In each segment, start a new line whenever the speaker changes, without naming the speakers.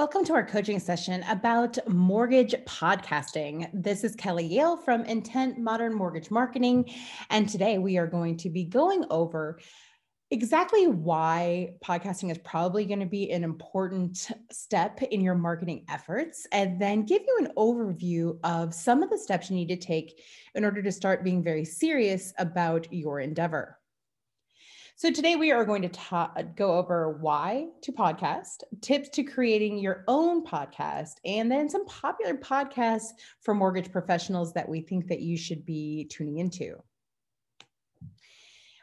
Welcome to our coaching session about mortgage podcasting. This is Kelly Yale from Intent Modern Mortgage Marketing. And today we are going to be going over exactly why podcasting is probably going to be an important step in your marketing efforts, and then give you an overview of some of the steps you need to take in order to start being very serious about your endeavor. So today we are going to ta- go over why to podcast, tips to creating your own podcast, and then some popular podcasts for mortgage professionals that we think that you should be tuning into.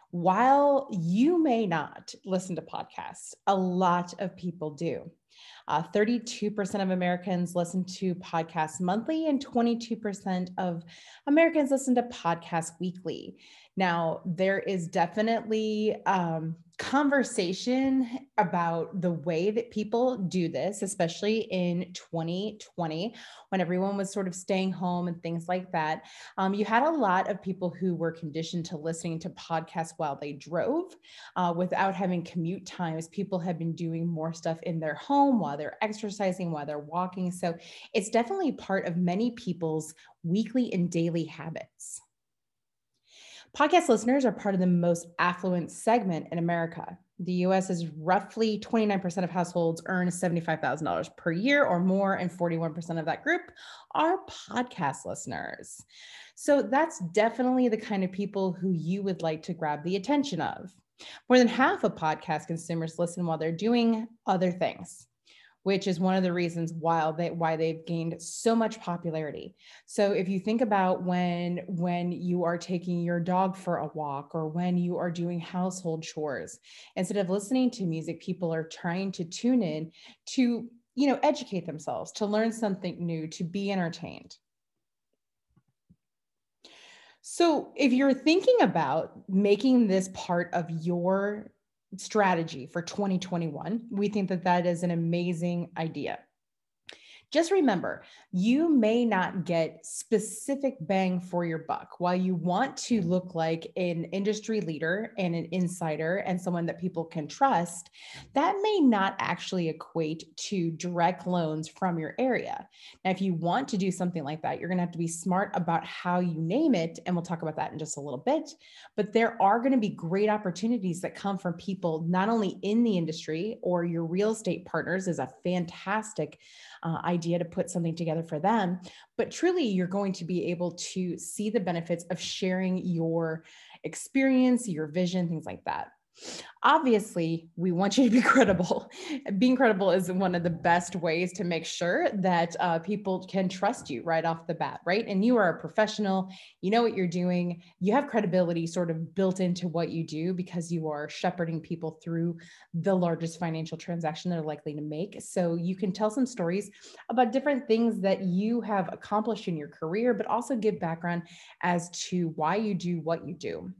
While you may not listen to podcasts, a lot of people do. Uh, 32% of Americans listen to podcasts monthly, and 22% of Americans listen to podcasts weekly. Now, there is definitely um, conversation about the way that people do this, especially in 2020 when everyone was sort of staying home and things like that. Um, you had a lot of people who were conditioned to listening to podcasts while they drove uh, without having commute times. People have been doing more stuff in their home while they're exercising, while they're walking. So it's definitely part of many people's weekly and daily habits. Podcast listeners are part of the most affluent segment in America. The US is roughly 29% of households earn $75,000 per year or more, and 41% of that group are podcast listeners. So that's definitely the kind of people who you would like to grab the attention of. More than half of podcast consumers listen while they're doing other things which is one of the reasons why they why they've gained so much popularity. So if you think about when when you are taking your dog for a walk or when you are doing household chores, instead of listening to music, people are trying to tune in to you know educate themselves, to learn something new, to be entertained. So, if you're thinking about making this part of your strategy for 2021. We think that that is an amazing idea. Just remember, you may not get specific bang for your buck. While you want to look like an industry leader and an insider and someone that people can trust, that may not actually equate to direct loans from your area. Now, if you want to do something like that, you're going to have to be smart about how you name it. And we'll talk about that in just a little bit. But there are going to be great opportunities that come from people not only in the industry or your real estate partners is a fantastic uh, idea to put something together for them. But truly, you're going to be able to see the benefits of sharing your experience, your vision, things like that. Obviously, we want you to be credible. Being credible is one of the best ways to make sure that uh, people can trust you right off the bat, right? And you are a professional, you know what you're doing, you have credibility sort of built into what you do because you are shepherding people through the largest financial transaction they're likely to make. So you can tell some stories about different things that you have accomplished in your career, but also give background as to why you do what you do.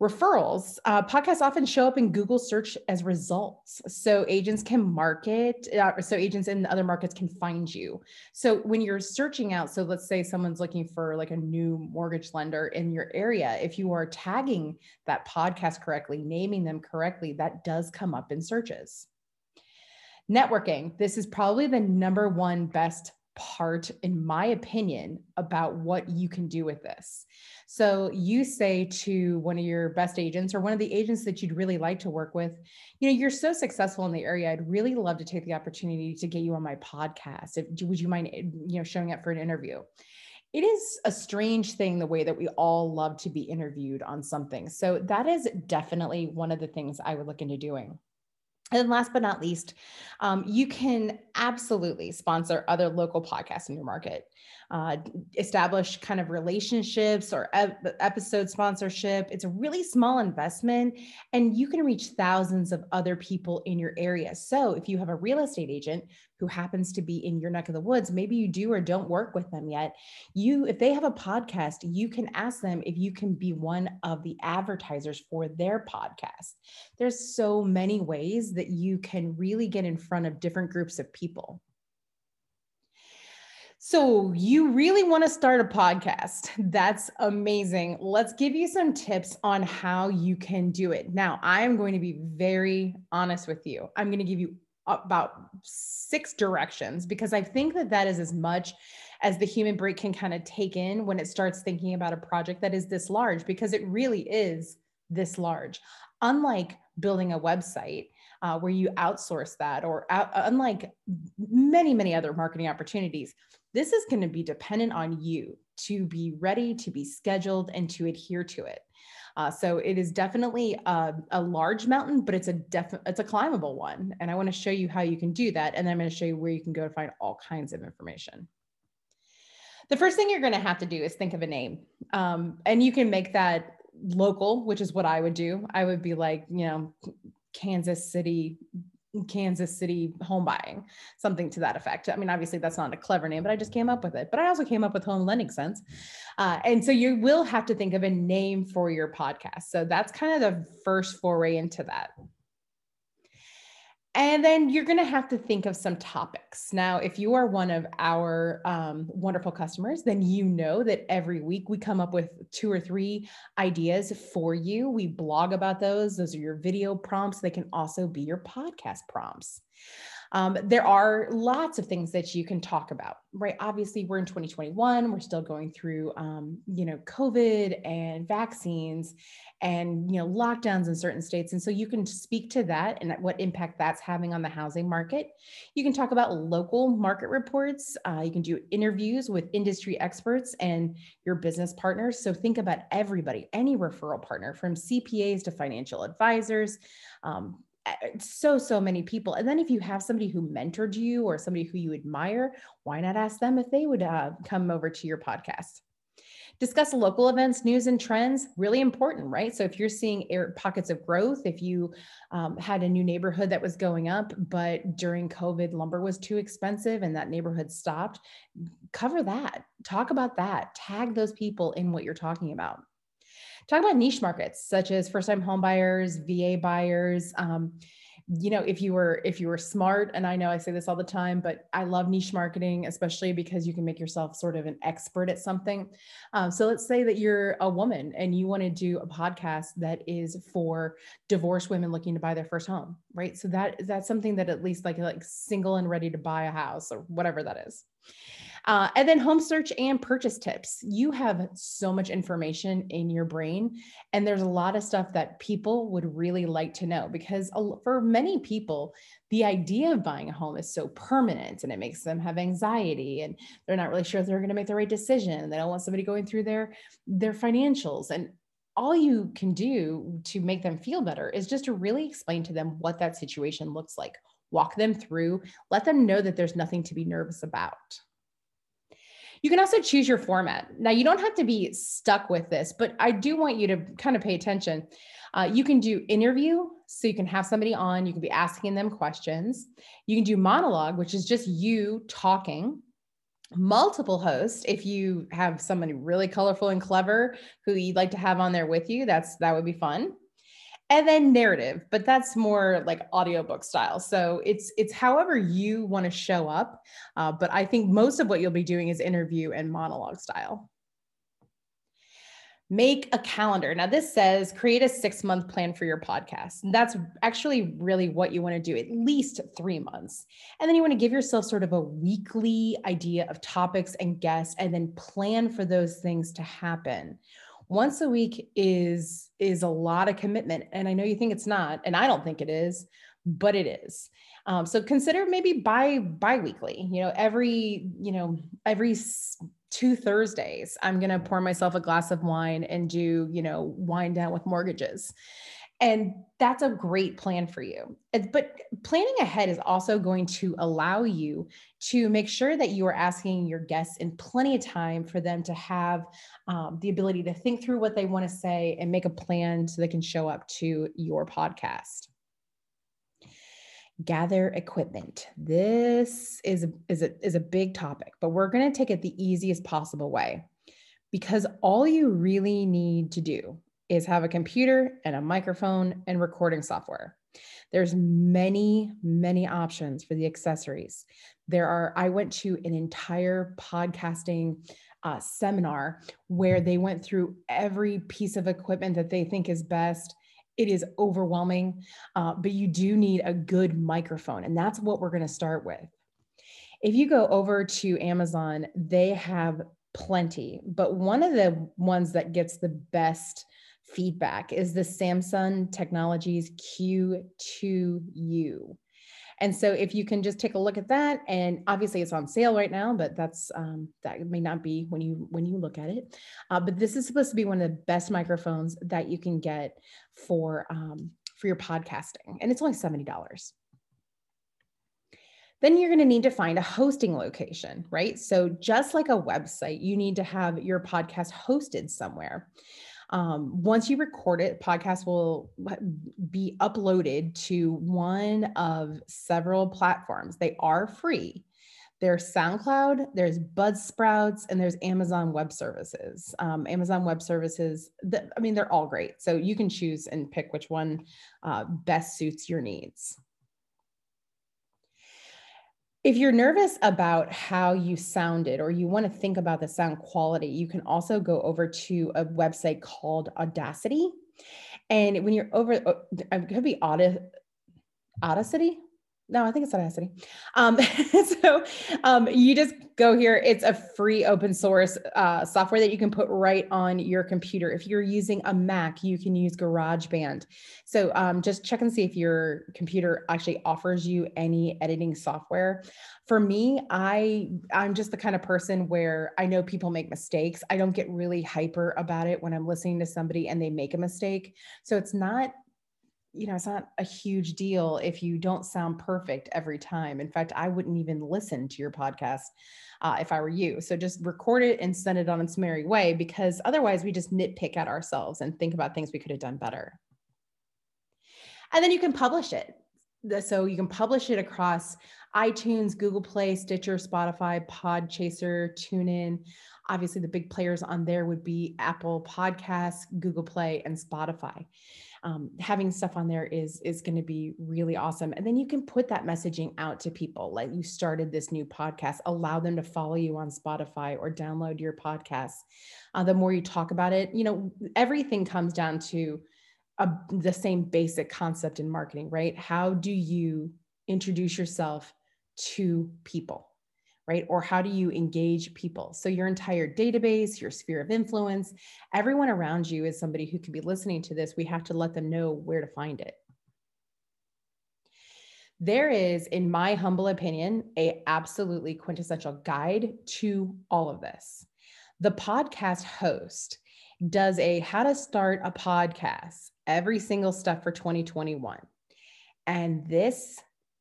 Referrals, uh, podcasts often show up in Google search as results. So agents can market, uh, so agents in other markets can find you. So when you're searching out, so let's say someone's looking for like a new mortgage lender in your area, if you are tagging that podcast correctly, naming them correctly, that does come up in searches. Networking, this is probably the number one best part, in my opinion, about what you can do with this. So you say to one of your best agents or one of the agents that you'd really like to work with, you know, you're so successful in the area. I'd really love to take the opportunity to get you on my podcast. If, would you mind, eh, you know, showing up for an interview? It is a strange thing the way that we all love to be interviewed on something. So that is definitely one of the things I would look into doing. And last but not least, um, you can absolutely sponsor other local podcasts in your market. Uh, establish kind of relationships or ep- episode sponsorship. It's a really small investment, and you can reach thousands of other people in your area. So, if you have a real estate agent who happens to be in your neck of the woods, maybe you do or don't work with them yet. You, if they have a podcast, you can ask them if you can be one of the advertisers for their podcast. There's so many ways that you can really get in front of different groups of people. So, you really want to start a podcast. That's amazing. Let's give you some tips on how you can do it. Now, I'm going to be very honest with you. I'm going to give you about six directions because I think that that is as much as the human brain can kind of take in when it starts thinking about a project that is this large because it really is this large. Unlike building a website uh, where you outsource that, or out, unlike many, many other marketing opportunities, this is going to be dependent on you to be ready, to be scheduled, and to adhere to it. Uh, so it is definitely a, a, large mountain, but it's a def- it's a climbable one. And I want to show you how you can do that. And then I'm going to show you where you can go to find all kinds of information. The first thing you're going to have to do is think of a name. Um, and you can make that local, which is what I would do. I would be like, you know, Kansas City Kansas City home buying, something to that effect. I mean, obviously that's not a clever name, but I just came up with it. But I also came up with home lending sense. Uh, and so you will have to think of a name for your podcast. So that's kind of the first foray into that. And then you're going to have to think of some topics. Now, if you are one of our um, wonderful customers, then you know that every week we come up with two or three ideas for you. We blog about those. Those are your video prompts. They can also be your podcast prompts. Um, there are lots of things that you can talk about, right? Obviously, we're in 2021. We're still going through, um, you know, COVID and vaccines and, you know, lockdowns in certain states. And so you can speak to that and what impact that's having on the housing market. You can talk about local market reports. Uh, you can do interviews with industry experts and your business partners. So think about everybody, any referral partner from CPAs to financial advisors. Um, so so many people. And then if you have somebody who mentored you or somebody who you admire why not ask them if they would uh, come over to your podcast? Discuss local events news and trends really important right? So if you're seeing air pockets of growth if you um, had a new neighborhood that was going up but during covid lumber was too expensive and that neighborhood stopped cover that. Talk about that. Tag those people in what you're talking about talk about niche markets such as first time home buyers, VA buyers. Um, you know if you were if you were smart and i know i say this all the time but i love niche marketing especially because you can make yourself sort of an expert at something um, so let's say that you're a woman and you want to do a podcast that is for divorced women looking to buy their first home right so that that's something that at least like like single and ready to buy a house or whatever that is uh, and then home search and purchase tips. You have so much information in your brain, and there's a lot of stuff that people would really like to know because for many people, the idea of buying a home is so permanent and it makes them have anxiety and they're not really sure if they're going to make the right decision. They don't want somebody going through their their financials and all you can do to make them feel better is just to really explain to them what that situation looks like walk them through let them know that there's nothing to be nervous about you can also choose your format. Now, you don't have to be stuck with this, but I do want you to kind of pay attention. Uh, you can do interview, so you can have somebody on, you can be asking them questions. You can do monologue, which is just you talking. Multiple hosts, if you have somebody really colorful and clever who you'd like to have on there with you, that's that would be fun and then narrative but that's more like audiobook style. So it's it's however you want to show up uh, but i think most of what you'll be doing is interview and monologue style. Make a calendar. Now this says create a six month plan for your podcast. And that's actually really what you want to do at least three months. And then you want to give yourself sort of a weekly idea of topics and guests and then plan for those things to happen once a week is is a lot of commitment and i know you think it's not and i don't think it is but it is. Um, so consider maybe bi bi-weekly you know every you know every two thursdays i'm going to pour myself a glass of wine and do you know wind down with mortgages and that's a great plan for you. But planning ahead is also going to allow you to make sure that you are asking your guests in plenty of time for them to have um, the ability to think through what they want to say and make a plan so they can show up to your podcast. Gather equipment. This is is a, is a big topic, but we're going to take it the easiest possible way because all you really need to do is have a computer and a microphone and recording software. There's many, many options for the accessories. There are, I went to an entire podcasting uh, seminar where they went through every piece of equipment that they think is best it is overwhelming, uh, but you do need a good microphone. And that's what we're going to start with. If you go over to Amazon, they have plenty, but one of the ones that gets the best feedback is the Samson Technologies Q2U. And so if you can just take a look at that, and obviously it's on sale right now, but that's um, that may not be when you when you look at it. Uh, but this is supposed to be one of the best microphones that you can get for um, for your podcasting, and it's only seventy dollars. Then you're going to need to find a hosting location, right? So just like a website, you need to have your podcast hosted somewhere. Um, once you record it, podcast will be uploaded to one of several platforms. They are free. There's SoundCloud, there's Buzzsprouts, and there's Amazon Web Services. Um, Amazon Web Services, the, I mean, they're all great. So you can choose and pick which one uh, best suits your needs. If you're nervous about how you sounded or you want to think about the sound quality, you can also go over to a website called Audacity. And when you're over, uh, it could be Audacity no, I think it's Audacity. Um, so um, you just go here. It's a free open source uh, software that you can put right on your computer. If you're using a Mac, you can use GarageBand. So um, just check and see if your computer actually offers you any editing software. For me, I I'm just the kind of person where I know people make mistakes. I don't get really hyper about it when I'm listening to somebody and they make a mistake. So it's not you know, it's not a huge deal if you don't sound perfect every time. In fact, I wouldn't even listen to your podcast uh, if I were you. So just record it and send it on its merry way because otherwise we just nitpick at ourselves and think about things we could have done better. And then you can publish it. So you can publish it across iTunes, Google Play, Stitcher, Spotify, Podchaser, TuneIn. Obviously, the big players on there would be Apple Podcasts, Google Play, and Spotify um, having stuff on there is is going to be really awesome. And then you can put that messaging out to people like you started this new podcast. Allow them to follow you on spotify or download your podcast. Uh, the more you talk about it you know everything comes down to a, the same basic concept in marketing right? How do you introduce yourself to people right? Or how do you engage people? So, your entire database, your sphere of influence, everyone around you is somebody who could be listening to this. We have to let them know where to find it. There is, in my humble opinion, a absolutely quintessential guide to all of this. The podcast host does a how to start a podcast, every single step for 2021. And this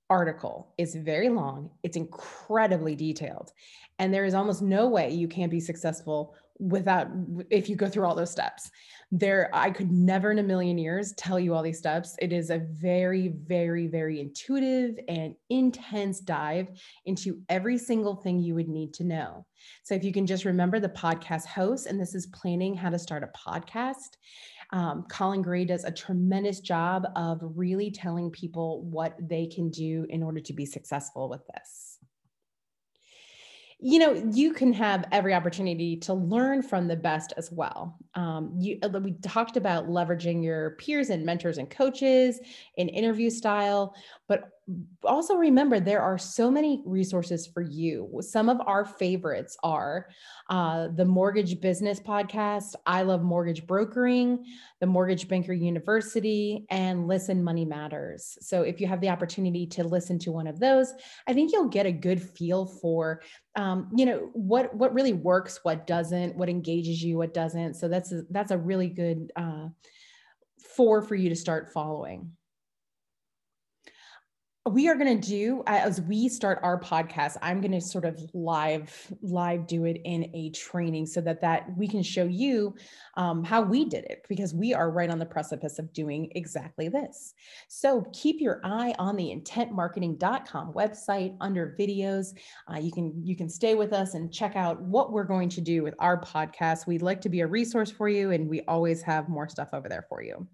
article is very long, it's incredibly detailed, and there is almost no way you can be successful without if you go through all those steps. There I could never in a million years tell you all these steps. It is a very very very intuitive and intense dive into every single thing you would need to know. So if you can just remember the podcast host and this is planning how to start a podcast um, Colin Gray does a tremendous job of really telling people what they can do in order to be successful with this. You know you can have every opportunity to learn from the best as well. Um, you, uh, we talked about leveraging your peers and mentors and coaches in interview style but also remember there are so many resources for you. Some of our favorites are uh, the mortgage business podcast i love mortgage brokering the mortgage banker university and listen money matters. So if you have the opportunity to listen to one of those i think you'll get a good feel for um, you know what what really works what doesn't what engages you what doesn't. So that's a, that's a really good uh, four for you to start following we are going to do as we start our podcast i'm going to sort of live live do it in a training so that that we can show you um, how we did it because we are right on the precipice of doing exactly this. So keep your eye on the intentmarketing.com website under videos. Uh, you can you can stay with us and check out what we're going to do with our podcast. We'd like to be a resource for you and we always have more stuff over there for you